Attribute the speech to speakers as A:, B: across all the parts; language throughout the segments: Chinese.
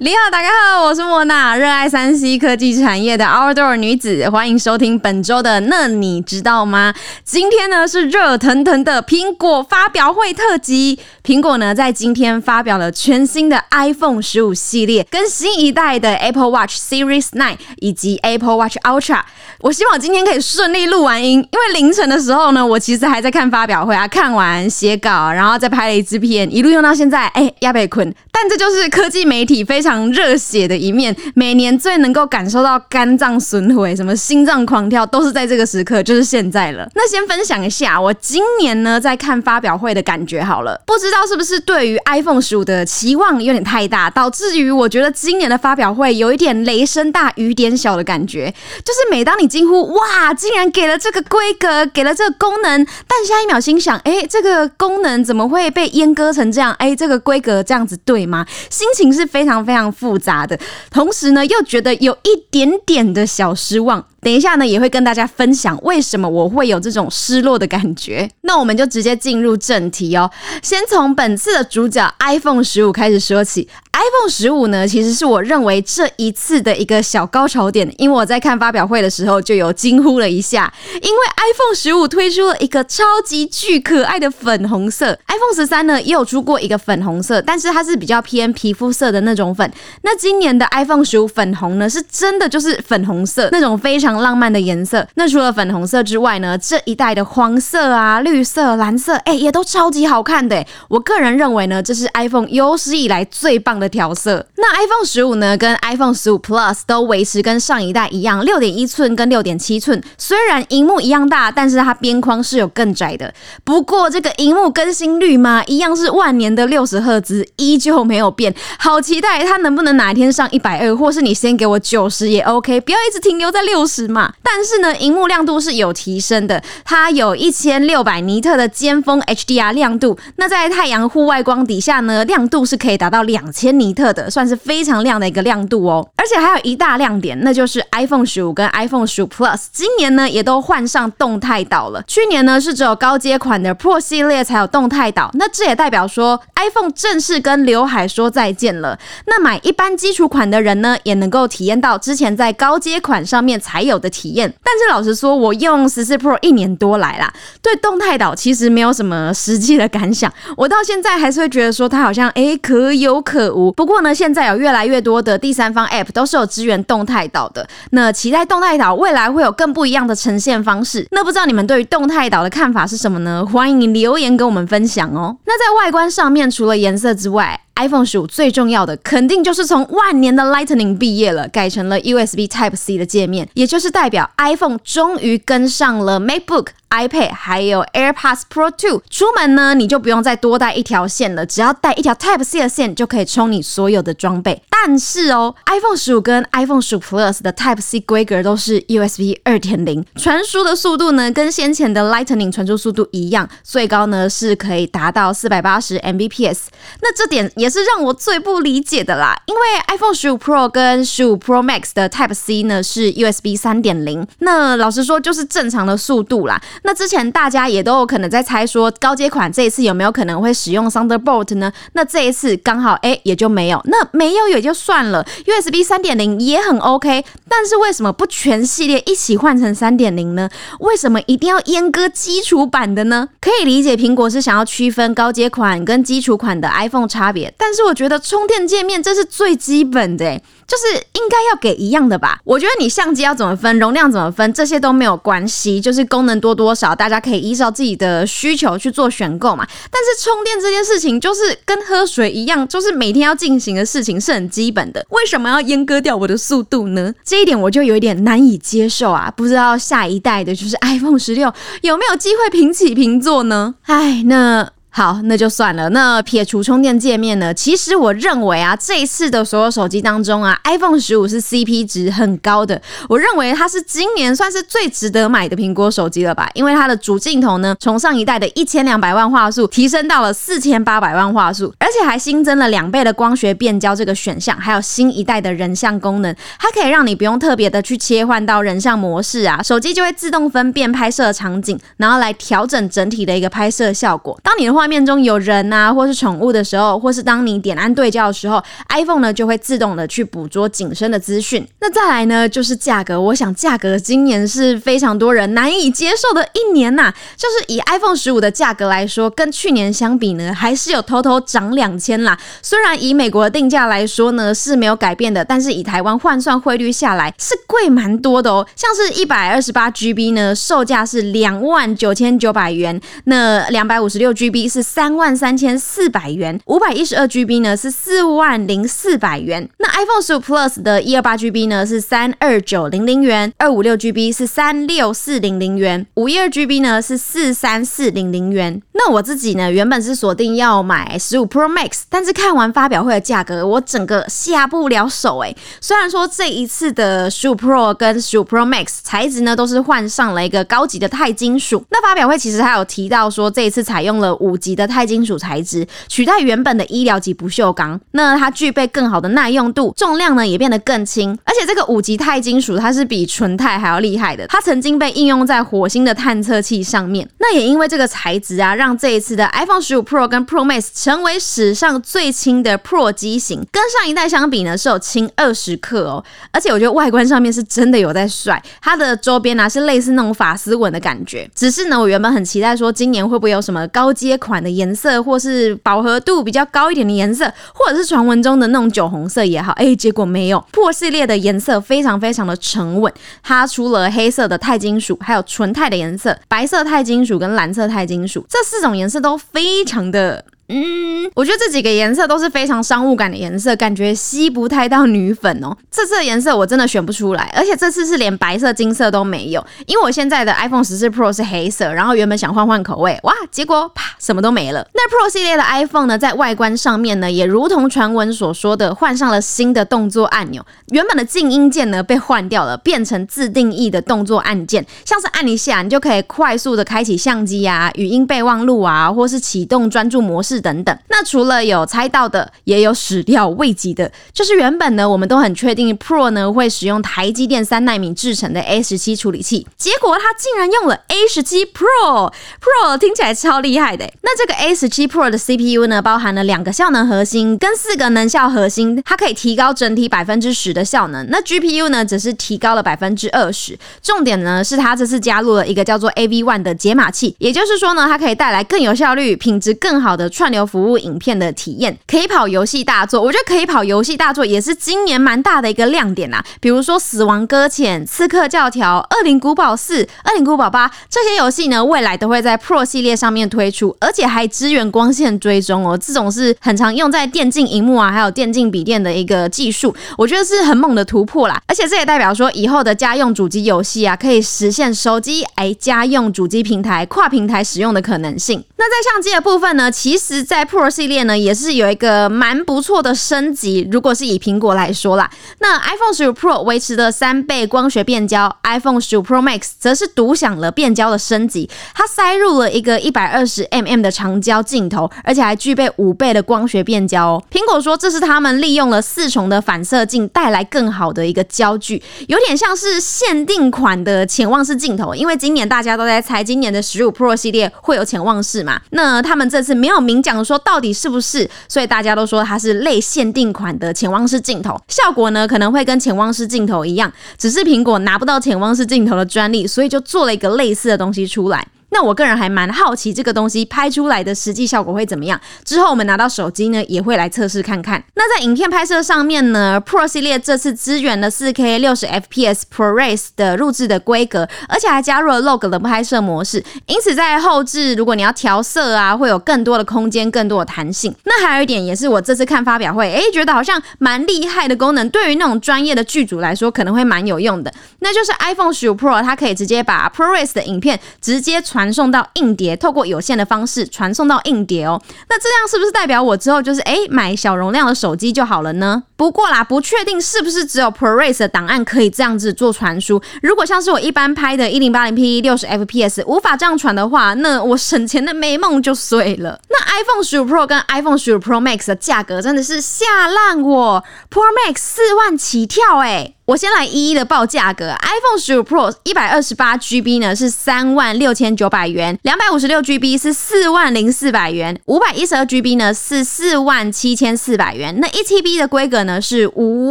A: 你好，大家好，我是莫娜，热爱三 C 科技产业的 Outdoor 女子，欢迎收听本周的那你知道吗？今天呢是热腾腾的苹果发表会特辑。苹果呢在今天发表了全新的 iPhone 十五系列，跟新一代的 Apple Watch Series 9以及 Apple Watch Ultra。我希望今天可以顺利录完音，因为凌晨的时候呢，我其实还在看发表会啊，看完写稿，然后再拍了一支片，一路用到现在，哎，压被困。但这就是科技媒体非常热血的一面。每年最能够感受到肝脏损毁、什么心脏狂跳，都是在这个时刻，就是现在了。那先分享一下我今年呢在看发表会的感觉好了。不知道是不是对于 iPhone 十五的期望有点太大，导致于我觉得今年的发表会有一点雷声大雨点小的感觉。就是每当你惊呼“哇，竟然给了这个规格，给了这个功能”，但下一秒心想：“哎，这个功能怎么会被阉割成这样？哎，这个规格这样子对吗？”心情是非常非常复杂的，同时呢，又觉得有一点点的小失望。等一下呢，也会跟大家分享为什么我会有这种失落的感觉。那我们就直接进入正题哦，先从本次的主角 iPhone 十五开始说起。iPhone 十五呢，其实是我认为这一次的一个小高潮点，因为我在看发表会的时候就有惊呼了一下，因为 iPhone 十五推出了一个超级巨可爱的粉红色，iPhone 十三呢也有出过一个粉红色，但是它是比较偏皮肤色的那种粉。那今年的 iPhone 十五粉红呢，是真的就是粉红色那种非常浪漫的颜色。那除了粉红色之外呢，这一代的黄色啊、绿色、蓝色，哎，也都超级好看的。我个人认为呢，这是 iPhone 有史以来最棒的。调色。那 iPhone 十五呢，跟 iPhone 十五 Plus 都维持跟上一代一样，六点一寸跟六点七寸。虽然荧幕一样大，但是它边框是有更窄的。不过这个荧幕更新率嘛，一样是万年的六十赫兹，依旧没有变。好期待它能不能哪一天上一百二，或是你先给我九十也 OK，不要一直停留在六十嘛。但是呢，荧幕亮度是有提升的，它有一千六百尼特的尖峰 HDR 亮度。那在太阳户外光底下呢，亮度是可以达到两千。尼特的算是非常亮的一个亮度哦，而且还有一大亮点，那就是 iPhone 十五跟 iPhone 十五 Plus 今年呢也都换上动态岛了。去年呢是只有高阶款的 Pro 系列才有动态岛，那这也代表说 iPhone 正式跟刘海说再见了。那买一般基础款的人呢，也能够体验到之前在高阶款上面才有的体验。但是老实说，我用十四 Pro 一年多来啦，对动态岛其实没有什么实际的感想。我到现在还是会觉得说它好像诶可有可无。不过呢，现在有越来越多的第三方 App 都是有支援动态岛的。那期待动态岛未来会有更不一样的呈现方式。那不知道你们对于动态岛的看法是什么呢？欢迎留言跟我们分享哦。那在外观上面，除了颜色之外，iPhone 十五最重要的肯定就是从万年的 Lightning 毕业了，改成了 USB Type C 的界面，也就是代表 iPhone 终于跟上了 MacBook。iPad 还有 AirPods Pro 2，出门呢你就不用再多带一条线了，只要带一条 Type C 的线就可以充你所有的装备。但是哦，iPhone 十五跟 iPhone 十五 Plus 的 Type C 规格都是 USB 二点零，传输的速度呢跟先前的 Lightning 传输速度一样，最高呢是可以达到四百八十 Mbps。那这点也是让我最不理解的啦，因为 iPhone 十五 Pro 跟十五 Pro Max 的 Type C 呢是 USB 三点零，那老实说就是正常的速度啦。那之前大家也都有可能在猜说，高阶款这一次有没有可能会使用 Thunderbolt 呢？那这一次刚好哎、也就没有，那没有也就算了，USB 三点零也很 OK，但是为什么不全系列一起换成三点零呢？为什么一定要阉割基础版的呢？可以理解苹果是想要区分高阶款跟基础款的 iPhone 差别，但是我觉得充电界面这是最基本的、欸，就是应该要给一样的吧？我觉得你相机要怎么分，容量怎么分，这些都没有关系，就是功能多多多少，大家可以依照自己的需求去做选购嘛。但是充电这件事情，就是跟喝水一样，就是每天要进行的事情，是很基本的。为什么要阉割掉我的速度呢？这一点我就有一点难以接受啊！不知道下一代的，就是 iPhone 十六有没有机会平起平坐呢？哎，那。好，那就算了。那撇除充电界面呢？其实我认为啊，这一次的所有手机当中啊，iPhone 十五是 CP 值很高的。我认为它是今年算是最值得买的苹果手机了吧？因为它的主镜头呢，从上一代的一千两百万画素提升到了四千八百万画素，而且还新增了两倍的光学变焦这个选项，还有新一代的人像功能，它可以让你不用特别的去切换到人像模式啊，手机就会自动分辨拍摄场景，然后来调整整体的一个拍摄效果。当你的画面中有人啊，或是宠物的时候，或是当你点按对焦的时候，iPhone 呢就会自动的去捕捉景深的资讯。那再来呢，就是价格。我想价格今年是非常多人难以接受的一年呐、就是以 iPhone 十五的价格来说，跟去年相比呢，还是有偷偷涨两千啦。虽然以美国的定价来说呢是没有改变的，但是以台湾换算汇率下来是贵蛮多的哦。像是一百二十八 GB 呢，售价是两万九千九百元，那两百五十六 GB 是三万三千四百元，五百一十二 GB 呢是四万零四百元。那 iPhone 十五 Plus 的一二八 GB 呢是三二九零零元，二五六 GB 是三六四零零元，五一二 GB 呢是四三四零零元。那我自己呢，原本是锁定要买十五 Pro Max，但是看完发表会的价格，我整个下不了手哎。虽然说这一次的十五 Pro 跟十五 Pro Max 材质呢都是换上了一个高级的钛金属，那发表会其实还有提到说这一次采用了五级的钛金属材质，取代原本的医疗级不锈钢。那它具备更好的耐用度，重量呢也变得更轻，而且这个五级钛金属它是比纯钛还要厉害的，它曾经被应用在火星的探测器上面。那也因为这个材质啊，让这一次的 iPhone 15 Pro 跟 Pro Max 成为史上最轻的 Pro 机型，跟上一代相比呢，是有轻二十克哦。而且我觉得外观上面是真的有在帅，它的周边呢是类似那种法丝纹的感觉。只是呢，我原本很期待说今年会不会有什么高阶款的颜色，或是饱和度比较高一点的颜色，或者是传闻中的那种酒红色也好。哎，结果没有。破系列的颜色非常非常的沉稳，它除了黑色的钛金属，还有纯钛的颜色，白色钛金属跟蓝色钛金属，这四。种颜色都非常的。嗯，我觉得这几个颜色都是非常商务感的颜色，感觉吸不太到女粉哦。这次的颜色我真的选不出来，而且这次是连白色、金色都没有。因为我现在的 iPhone 十四 Pro 是黑色，然后原本想换换口味，哇，结果啪什么都没了。那 Pro 系列的 iPhone 呢，在外观上面呢，也如同传闻所说的，换上了新的动作按钮，原本的静音键呢被换掉了，变成自定义的动作按键，像是按一下你就可以快速的开启相机啊、语音备忘录啊，或是启动专注模式。等等，那除了有猜到的，也有始料未及的，就是原本呢，我们都很确定 Pro 呢会使用台积电三纳米制成的 A 十七处理器，结果它竟然用了 A 十七 Pro，Pro 听起来超厉害的。那这个 A 十七 Pro 的 CPU 呢，包含了两个效能核心跟四个能效核心，它可以提高整体百分之十的效能。那 GPU 呢，则是提高了百分之二十。重点呢，是它这次加入了一个叫做 AV One 的解码器，也就是说呢，它可以带来更有效率、品质更好的串。串流服务影片的体验，可以跑游戏大作，我觉得可以跑游戏大作也是今年蛮大的一个亮点啊。比如说《死亡搁浅》、《刺客教条》、《恶灵古堡四》、《恶灵古堡八》这些游戏呢，未来都会在 Pro 系列上面推出，而且还支援光线追踪哦。这种是很常用在电竞荧幕啊，还有电竞笔电的一个技术，我觉得是很猛的突破啦。而且这也代表说，以后的家用主机游戏啊，可以实现手机哎家用主机平台跨平台使用的可能性。那在相机的部分呢，其实在 Pro 系列呢，也是有一个蛮不错的升级。如果是以苹果来说啦，那 iPhone 15 Pro 维持的三倍光学变焦，iPhone 15 Pro Max 则是独享了变焦的升级。它塞入了一个一百二十 mm 的长焦镜头，而且还具备五倍的光学变焦哦。苹果说这是他们利用了四重的反射镜带来更好的一个焦距，有点像是限定款的潜望式镜头。因为今年大家都在猜今年的15 Pro 系列会有潜望式嘛，那他们这次没有明讲说到底是不是，所以大家都说它是类限定款的潜望式镜头，效果呢可能会跟潜望式镜头一样，只是苹果拿不到潜望式镜头的专利，所以就做了一个类似的东西出来。那我个人还蛮好奇这个东西拍出来的实际效果会怎么样。之后我们拿到手机呢，也会来测试看看。那在影片拍摄上面呢，Pro 系列这次支援了 4K 60 FPS ProRes 的录制的规格，而且还加入了 Log 的拍摄模式。因此在后置，如果你要调色啊，会有更多的空间，更多的弹性。那还有一点也是我这次看发表会，诶，觉得好像蛮厉害的功能，对于那种专业的剧组来说，可能会蛮有用的。那就是 iPhone 15 Pro 它可以直接把 ProRes 的影片直接传。传送到硬碟，透过有线的方式传送到硬碟哦。那这样是不是代表我之后就是哎买小容量的手机就好了呢？不过啦，不确定是不是只有 ProRes 的档案可以这样子做传输。如果像是我一般拍的 1080P 60 FPS 无法这样传的话，那我省钱的美梦就碎了。那 iPhone 15 Pro 跟 iPhone 15 Pro Max 的价格真的是吓烂我，Pro Max 四万起跳哎、我先来一一的报价格，iPhone 十五 Pro 一百二十八 GB 呢是三万六千九百元，两百五十六 GB 是四万零四百元，五百一十二 GB 呢是四万七千四百元，那一 TB 的规格呢是五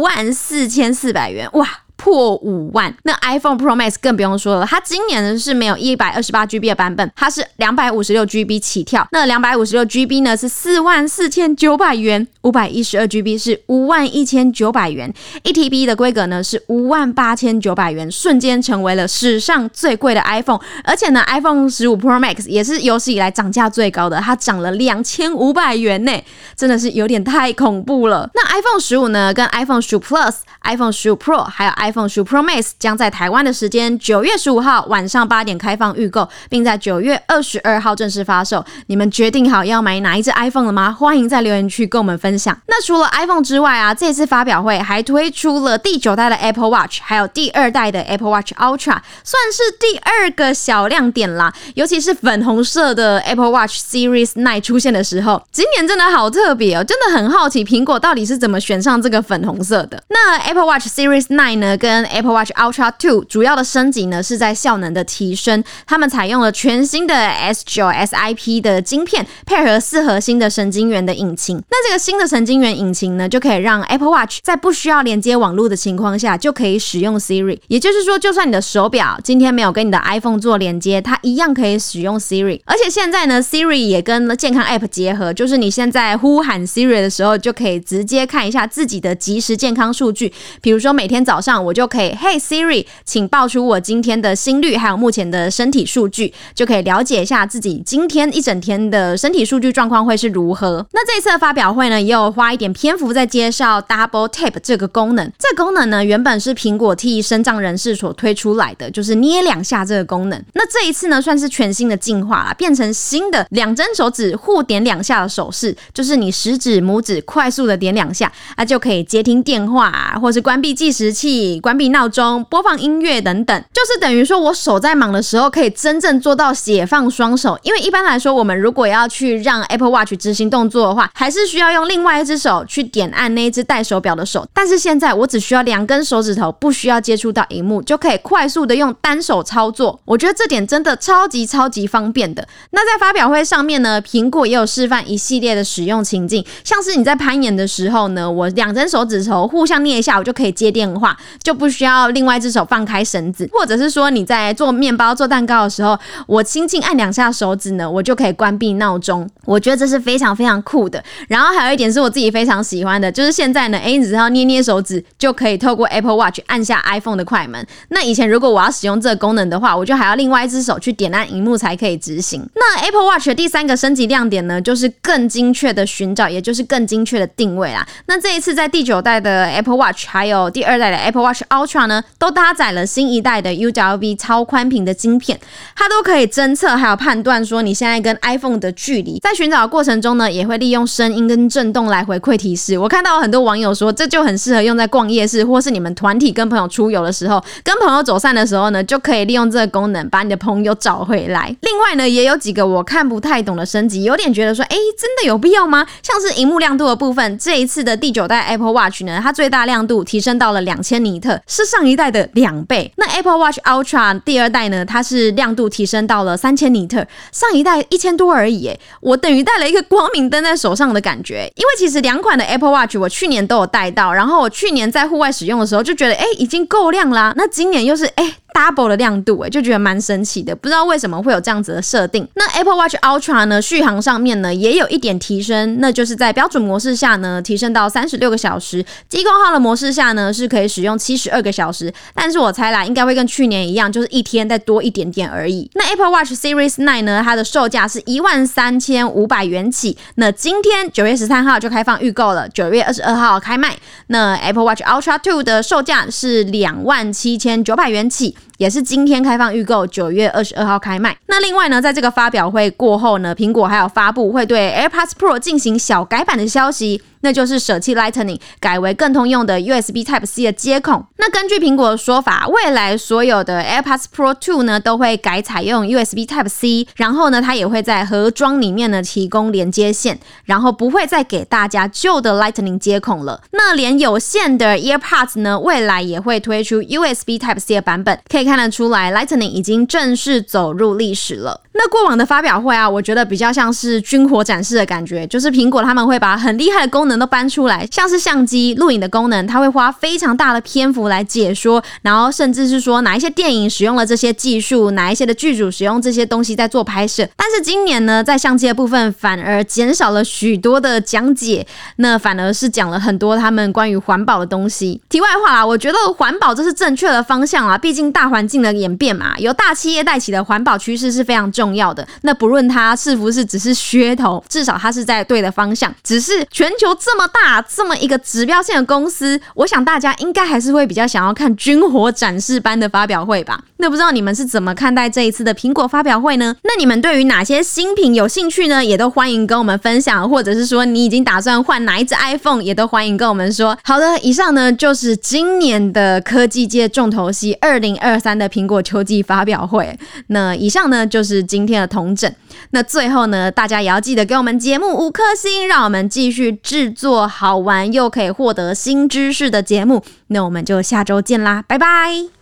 A: 万四千四百元，哇！破五万，那 iPhone Pro Max 更不用说了，它今年呢是没有一百二十八 GB 的版本，它是两百五十六 GB 起跳。那两百五十六 GB 呢是四万四千九百元，五百一十二 GB 是五万一千九百元，一 TB 的规格呢是五万八千九百元，瞬间成为了史上最贵的 iPhone。而且呢，iPhone 十五 Pro Max 也是有史以来涨价最高的，它涨了两千五百元呢，真的是有点太恐怖了。那 iPhone 十五呢，跟 iPhone 十五 Plus、iPhone 十五 Pro 还有 iPhone iPhone 15 Pro Max 将在台湾的时间九月十五号晚上八点开放预购，并在九月二十二号正式发售。你们决定好要买哪一只 iPhone 了吗？欢迎在留言区跟我们分享。那除了 iPhone 之外啊，这次发表会还推出了第九代的 Apple Watch，还有第二代的 Apple Watch Ultra，算是第二个小亮点啦。尤其是粉红色的 Apple Watch Series 9出现的时候，今年真的好特别哦，真的很好奇苹果到底是怎么选上这个粉红色的。那 Apple Watch Series 9呢，跟 Apple Watch Ultra 2主要的升级呢，是在效能的提升。他们采用了全新的 S9 SiP 的晶片，配合四核心的神经元的引擎。那这个新的神经元引擎呢，就可以让 Apple Watch 在不需要连接网络的情况下，就可以使用 Siri。也就是说，就算你的手表今天没有跟你的 iPhone 做连接，它一样可以使用 Siri。而且现在呢，Siri 也跟健康 App 结合，就是你现在呼喊 Siri 的时候，就可以直接看一下自己的即时健康数据。比如说每天早上我就可以。Hey Siri，请报出我今天的心率，还有目前的身体数据，就可以了解一下自己今天一整天的身体数据状况会是如何。那这一次的发表会呢，也有花一点篇幅在介绍 Double Tap 这个功能。这功能呢，原本是苹果替身障人士所推出来的，就是捏两下这个功能。那这一次呢，算是全新的进化了，变成新的两根手指互点两下的手势，就是你食指、拇指快速的点两下，啊就可以接听电话，或是关闭计时器、关闭闹钟。播放音乐等等，就是等于说我手在忙的时候，可以真正做到解放双手。因为一般来说，我们如果要去让 Apple Watch 执行动作的话，还是需要用另外一只手去点按那一只戴手表的手。但是现在我只需要两根手指头，不需要接触到荧幕，就可以快速的用单手操作。我觉得这点真的超级超级方便的。那在发表会上面呢，苹果也有示范一系列的使用情境，像是你在攀岩的时候呢，我两根手指头互相捏一下，我就可以接电话，就不需要。另外一只手放开绳子，或者是说你在做面包、做蛋糕的时候，我轻轻按两下手指呢，我就可以关闭闹钟。我觉得这是非常非常酷的。然后还有一点是我自己非常喜欢的，就是现在呢，哎，你只要捏捏手指，就可以透过 Apple Watch 按下 iPhone 的快门。那以前如果我要使用这个功能的话，我就还要另外一只手去点按荧幕才可以执行。那 Apple Watch 的第三个升级亮点呢，就是更精确的寻找，也就是更精确的定位啦。那这一次在第九代的 Apple Watch 还有第二代的 Apple Watch Ultra 呢，都搭载了新一代的 UWB 超宽屏的晶片，它都可以侦测还有判断说你现在跟 iPhone 的距离。在寻找的过程中呢，也会利用声音跟震动来回馈提示。我看到很多网友说，这就很适合用在逛夜市，或是你们团体跟朋友出游的时候，跟朋友走散的时候呢，就可以利用这个功能把你的朋友找回来。另外呢，也有几个我看不太懂的升级，有点觉得说，哎，真的有必要吗？像是荧幕亮度的部分，这一次的第九代 Apple Watch 呢，它最大亮度提升到了两千尼特，是上一代的。两倍。那 Apple Watch Ultra 第二代呢？它是亮度提升到了三千尼特，上一代一千多而已。我等于带了一个光明灯在手上的感觉。因为其实两款的 Apple Watch 我去年都有带到，然后我去年在户外使用的时候就觉得，诶，已经够亮啦。那今年又是诶。Double 的亮度，哎，就觉得蛮神奇的，不知道为什么会有这样子的设定。那 Apple Watch Ultra 呢，续航上面呢也有一点提升，那就是在标准模式下呢，提升到三十六个小时；低功耗的模式下呢，是可以使用七十二个小时。但是我猜啦，应该会跟去年一样，就是一天再多一点点而已。那 Apple Watch Series 9呢，它的售价是一万三千五百元起。那今天九月十三号就开放预购了，九月二十二号开卖。那 Apple Watch Ultra 2的售价是两万七千九百元起。也是今天开放预购，九月二十二号开卖。那另外呢，在这个发表会过后呢，苹果还有发布会对 AirPods Pro 进行小改版的消息。那就是舍弃 Lightning，改为更通用的 USB Type C 的接口。那根据苹果的说法，未来所有的 AirPods Pro 2呢都会改采用 USB Type C，然后呢，它也会在盒装里面呢提供连接线，然后不会再给大家旧的 Lightning 接孔了。那连有线的 AirPods 呢，未来也会推出 USB Type C 的版本。可以看得出来，Lightning 已经正式走入历史了。那过往的发表会啊，我觉得比较像是军火展示的感觉，就是苹果他们会把很厉害的功能都搬出来，像是相机、录影的功能，它会花非常大的篇幅来解说，然后甚至是说哪一些电影使用了这些技术，哪一些的剧组使用这些东西在做拍摄。但是今年呢，在相机的部分反而减少了许多的讲解，那反而是讲了很多他们关于环保的东西。题外话啦，我觉得环保这是正确的方向啊，毕竟大环境的演变嘛，由大企业带起的环保趋势是非常。重要的，那不论它是不是只是噱头，至少它是在对的方向。只是全球这么大，这么一个指标性的公司，我想大家应该还是会比较想要看军火展示般的发表会吧？那不知道你们是怎么看待这一次的苹果发表会呢？那你们对于哪些新品有兴趣呢？也都欢迎跟我们分享，或者是说你已经打算换哪一只 iPhone，也都欢迎跟我们说。好的，以上呢就是今年的科技界重头戏——二零二三的苹果秋季发表会。那以上呢就是今。天的同整，那最后呢，大家也要记得给我们节目五颗星，让我们继续制做好玩又可以获得新知识的节目。那我们就下周见啦，拜拜。